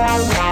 wow